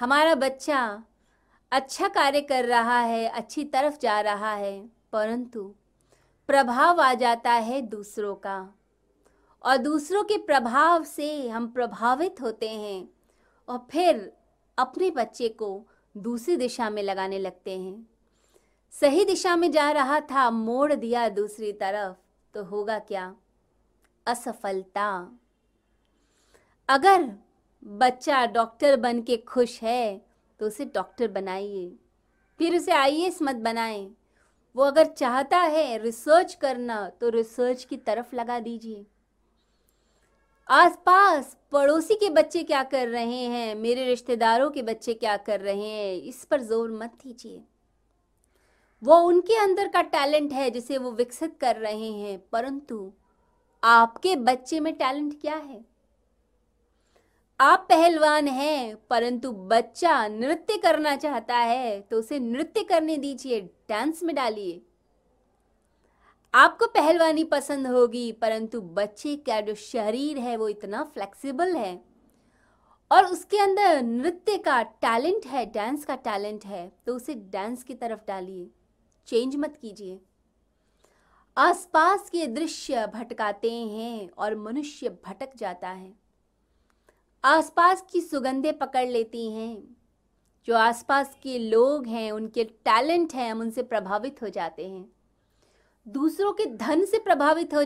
हमारा बच्चा अच्छा कार्य कर रहा है, अच्छी तरफ़ जा रहा है, परंतु प्रभाव आ जाता है दूसरों का। और दूसरों के प्रभाव से हम प्रभावित होते हैं और फिर अपने बच्चे को दूसरी दिशा में लगाने लगते हैं। सही दिशा में जा रहा था, मोड़ दिया दूसरी तरफ़ तो होगा क्या? असफलता। अगर बच्चा डॉक्टर बन के खुश है तो उसे डॉक्टर बनाइए। फिर उसे आईएएस मत बनाएँ। वो अगर चाहता है रिसर्च करना तो रिसर्च की तरफ़ लगा दीजिए। आसपास पड़ोसी के बच्चे क्या कर रहे हैं? मेरे रिश्तेदारों के बच्चे क्या कर रहे हैं? इस पर ज़ोर मत दीजिए। वो उनके अंदर का टैलेंट है जिसे वो विकसित कर रहे हैं, परंतु आपके बच्चे में टैलेंट क्या है? आप पहलवान हैं, परंतु बच्चा नृत्य करना चाहता है तो उसे नृत्य करने दीजिए डांस में डालिए। आपको पहलवानी पसंद होगी, परंतु बच्चे का जो शरीर है, वो इतना फ्लेक्सिबल है। और उसके अंदर नृत्य का टैलेंट है डांस का टैलेंट है तो उसे डांस की तरफ़ डालिए। चेंज मत कीजिए। आसपास के दृश्य भटकाते हैं और मनुष्य भटक जाता है। आसपास की सुगंधें पकड़ लेती हैं। जो आसपास के लोग हैं, उनके टैलेंट हैं, हम उनसे प्रभावित हो जाते हैं। दूसरों के धन से प्रभावित हो